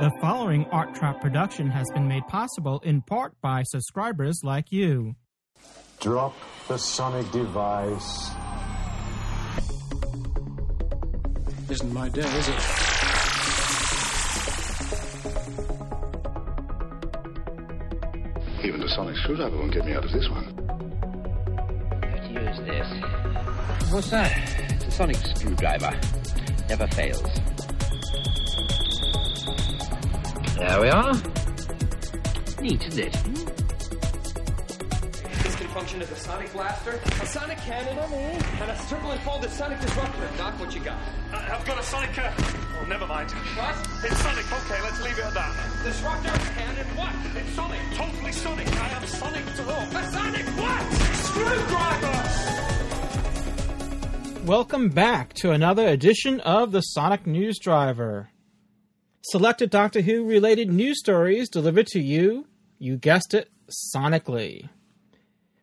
The following Art Trap production has been made possible in part by subscribers like you. Drop the sonic device. Isn't my day, is it? Even the sonic screwdriver won't get me out of this one. Let's use this. What's that? It's a sonic screwdriver. Never fails. There we are. Neat, isn't it? This can function as a sonic blaster, a sonic cannon, and a triple enfolded sonic disruptor. Doc, what you got? I- I've got a Sonic. Uh, oh, never mind. What? It's Sonic. Okay, let's leave it at that. Disruptor, cannon, what? It's Sonic. Totally Sonic. I am Sonic to all. A sonic what? Screwdriver! Welcome back to another edition of the Sonic News Driver. Selected Doctor Who related news stories delivered to you, you guessed it, sonically.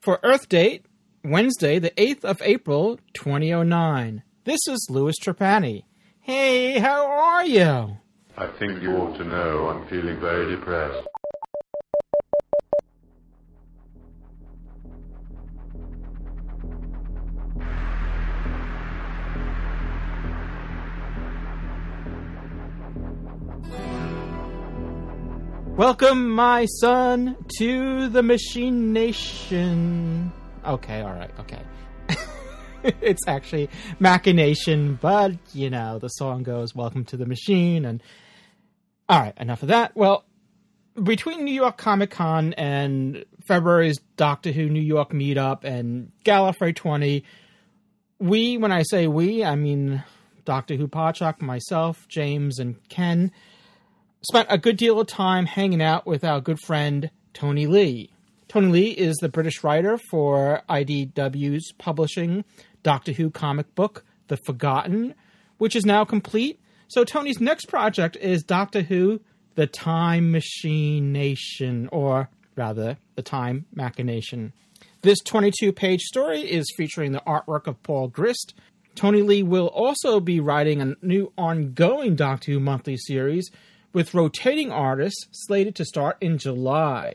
For Earth date, Wednesday, the 8th of April, 2009. This is Louis Trapani. Hey, how are you? I think you ought to know I'm feeling very depressed. Welcome, my son, to the Machine Nation. Okay, alright, okay. it's actually Machination, but, you know, the song goes Welcome to the Machine, and. Alright, enough of that. Well, between New York Comic Con and February's Doctor Who New York meetup and Gallifrey 20, we, when I say we, I mean Doctor Who Podshock, myself, James, and Ken spent a good deal of time hanging out with our good friend Tony Lee. Tony Lee is the British writer for IDW's publishing Doctor Who comic book, The Forgotten, which is now complete. So Tony's next project is Doctor Who, The Time Machine Nation, or rather, The Time Machination. This 22 page story is featuring the artwork of Paul Grist. Tony Lee will also be writing a new ongoing Doctor Who monthly series with rotating artists slated to start in July.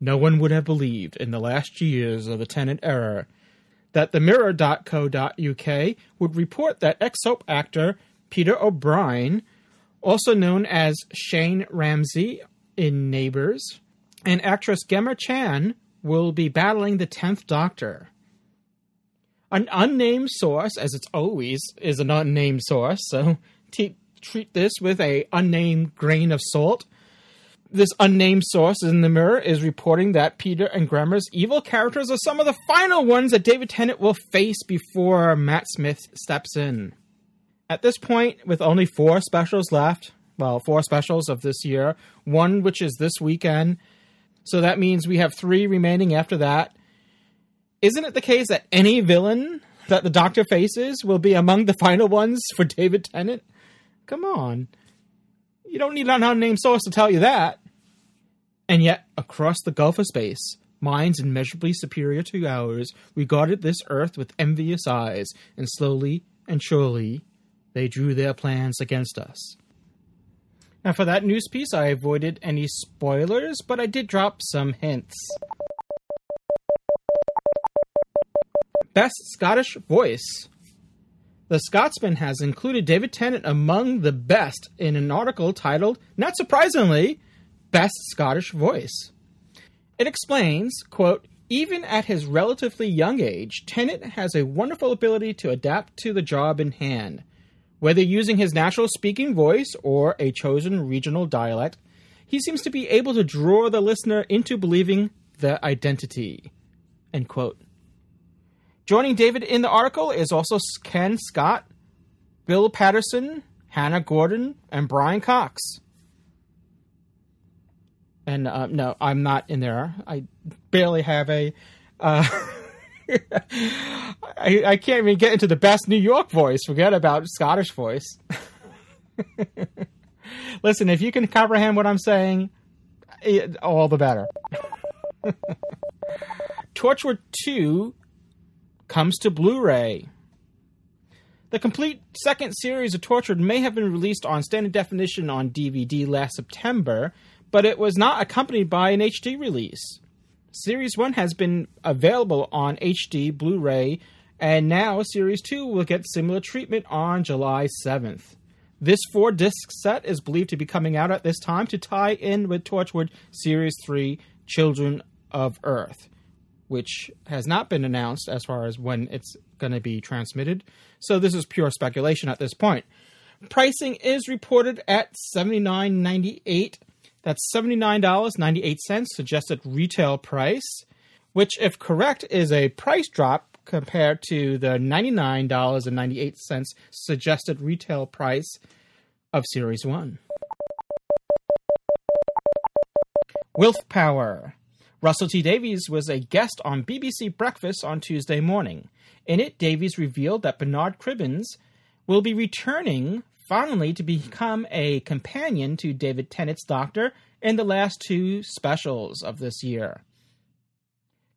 No one would have believed in the last years of the Tennant era that the Mirror.co.uk would report that ex soap actor Peter O'Brien, also known as Shane Ramsay in Neighbours, and actress Gemma Chan will be battling the 10th Doctor. An unnamed source, as it's always is an unnamed source, so t- treat this with a unnamed grain of salt. This unnamed source in the mirror is reporting that Peter and Gemma's evil characters are some of the final ones that David Tennant will face before Matt Smith steps in. At this point, with only four specials left, well, four specials of this year, one which is this weekend, so that means we have three remaining after that. Isn't it the case that any villain that the Doctor faces will be among the final ones for David Tennant? Come on. You don't need an unnamed source to tell you that. And yet, across the gulf of space, minds immeasurably superior to ours regarded this Earth with envious eyes, and slowly and surely they drew their plans against us. Now, for that news piece, I avoided any spoilers, but I did drop some hints. Best Scottish Voice. The Scotsman has included David Tennant among the best in an article titled, not surprisingly, Best Scottish Voice. It explains, quote, even at his relatively young age, Tennant has a wonderful ability to adapt to the job in hand. Whether using his natural speaking voice or a chosen regional dialect, he seems to be able to draw the listener into believing the identity. End quote. Joining David in the article is also Ken Stott, Bill Paterson, Hannah Gordon, and Brian Cox. And uh, no, I'm not in there. I barely have a. Uh, I, I can't even get into the best New York voice. Forget about Scottish voice. Listen, if you can comprehend what I'm saying, it, all the better. Torchwood 2 comes to Blu ray. The complete second series of Torchwood may have been released on standard definition on DVD last September, but it was not accompanied by an HD release. Series 1 has been available on HD, Blu ray, and now Series 2 will get similar treatment on July 7th. This four disc set is believed to be coming out at this time to tie in with Torchwood Series 3 Children of Earth, which has not been announced as far as when it's going to be transmitted. So this is pure speculation at this point. Pricing is reported at $79.98. That's $79.98 suggested retail price, which, if correct, is a price drop compared to the $99.98 suggested retail price of Series 1. Wilf Power. Russell T Davies was a guest on BBC Breakfast on Tuesday morning. In it, Davies revealed that Bernard Cribbins will be returning finally to become a companion to David Tennant's Doctor in the last two specials of this year.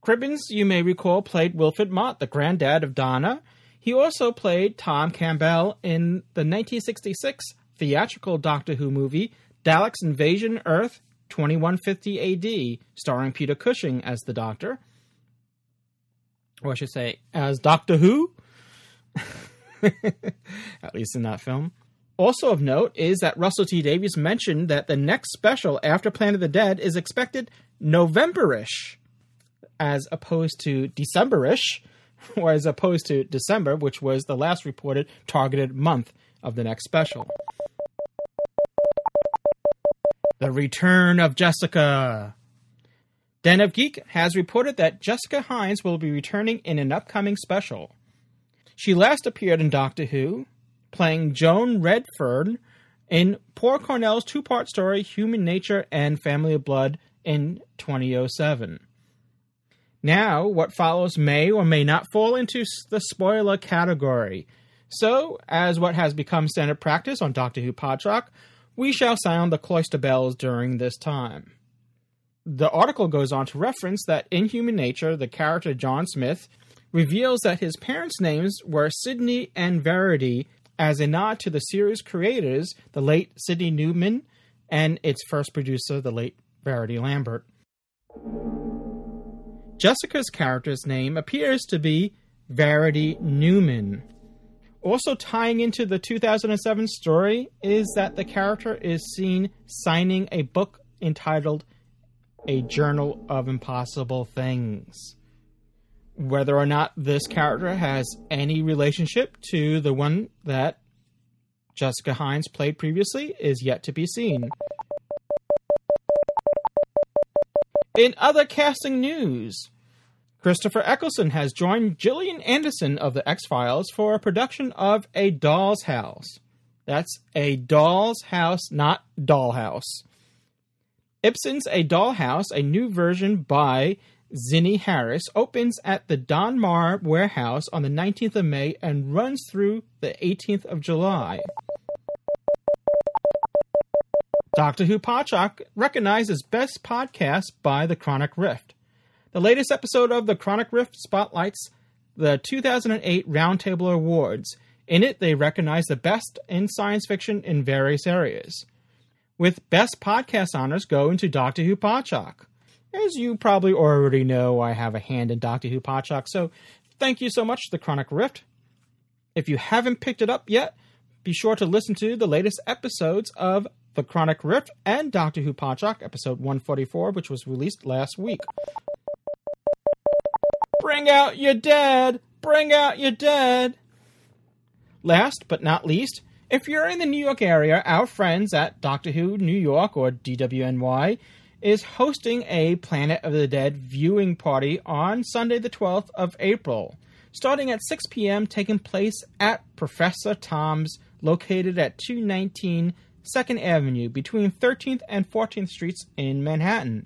Cribbins, you may recall, played Wilfred Mott, the granddad of Donna. He also played Tom Campbell in the 1966 theatrical Doctor Who movie Daleks Invasion Earth 2150 AD, starring Peter Cushing as the Doctor. Or I should say, as Doctor Who. At least in that film. Also of note is that Russell T Davies mentioned that the next special after Planet of the Dead is expected Novemberish, as opposed to Decemberish, or as opposed to December, which was the last reported targeted month of the next special. The return of Jessica. Den of Geek has reported that Jessica Hynes will be returning in an upcoming special. She last appeared in Doctor Who, playing Joan Redfern in Paul Cornell's two part story Human Nature and Family of Blood in 2007. Now, what follows may or may not fall into the spoiler category. So, as what has become standard practice on Doctor Who Podshock, we shall sound the cloister bells during this time. The article goes on to reference that in Human Nature, the character John Smith reveals that his parents' names were Sidney and Verity as a nod to the series creators, the late Sidney Newman, and its first producer, the late Verity Lambert. Jessica's character's name appears to be Verity Newman. Also, tying into the 2007 story is that the character is seen signing a book entitled A Journal of Impossible Things. Whether or not this character has any relationship to the one that Jessica Hynes played previously is yet to be seen. In other casting news, Christopher Eccleston has joined Gillian Anderson of The X Files for a production of A Doll's House. That's A Doll's House, not Dollhouse. Ibsen's A Dollhouse, a new version by Zinnie Harris, opens at the Donmar Warehouse on the 19th of May and runs through the 18th of July. Doctor Who Podshock recognizes Best Podcast by The Chronic Rift. The latest episode of The Chronic Rift spotlights the 2008 Roundtable Awards. In it, they recognize the best in science fiction in various areas. With Best Podcast honors going to Doctor Who Podshock. As you probably already know, I have a hand in Doctor Who Podshock, so thank you so much, The Chronic Rift. If you haven't picked it up yet, be sure to listen to the latest episodes of The Chronic Rift and Doctor Who Podshock, episode 144, which was released last week. Bring out your dead! Bring out your dead! Last but not least, if you're in the New York area, our friends at Doctor Who New York or DWNY is hosting a Planet of the Dead viewing party on Sunday, the 12th of April, starting at 6 p.m., taking place at Professor Thom's, located at 219 2nd Avenue between 13th and 14th Streets in Manhattan.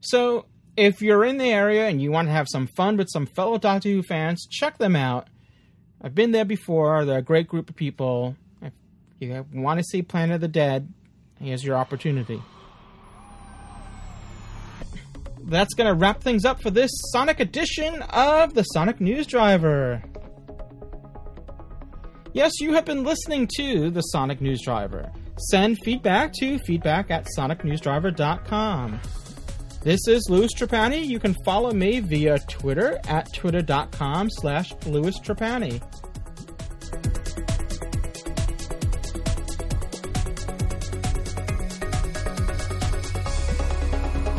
So, if you're in the area and you want to have some fun with some fellow Doctor Who fans, check them out. I've been there before. They're a great group of people. If you want to see Planet of the Dead, here's your opportunity that's going to wrap things up for this Sonic edition of the Sonic News Driver. Yes, you have been listening to the Sonic News Driver. Send feedback to feedback at sonicnewsdriver.com. This is Louis Trapani. You can follow me via Twitter at twitter.com slash Louis Trapani.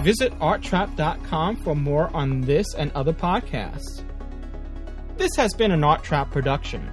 Visit arttrap.com for more on this and other podcasts. This has been an Art Trap production.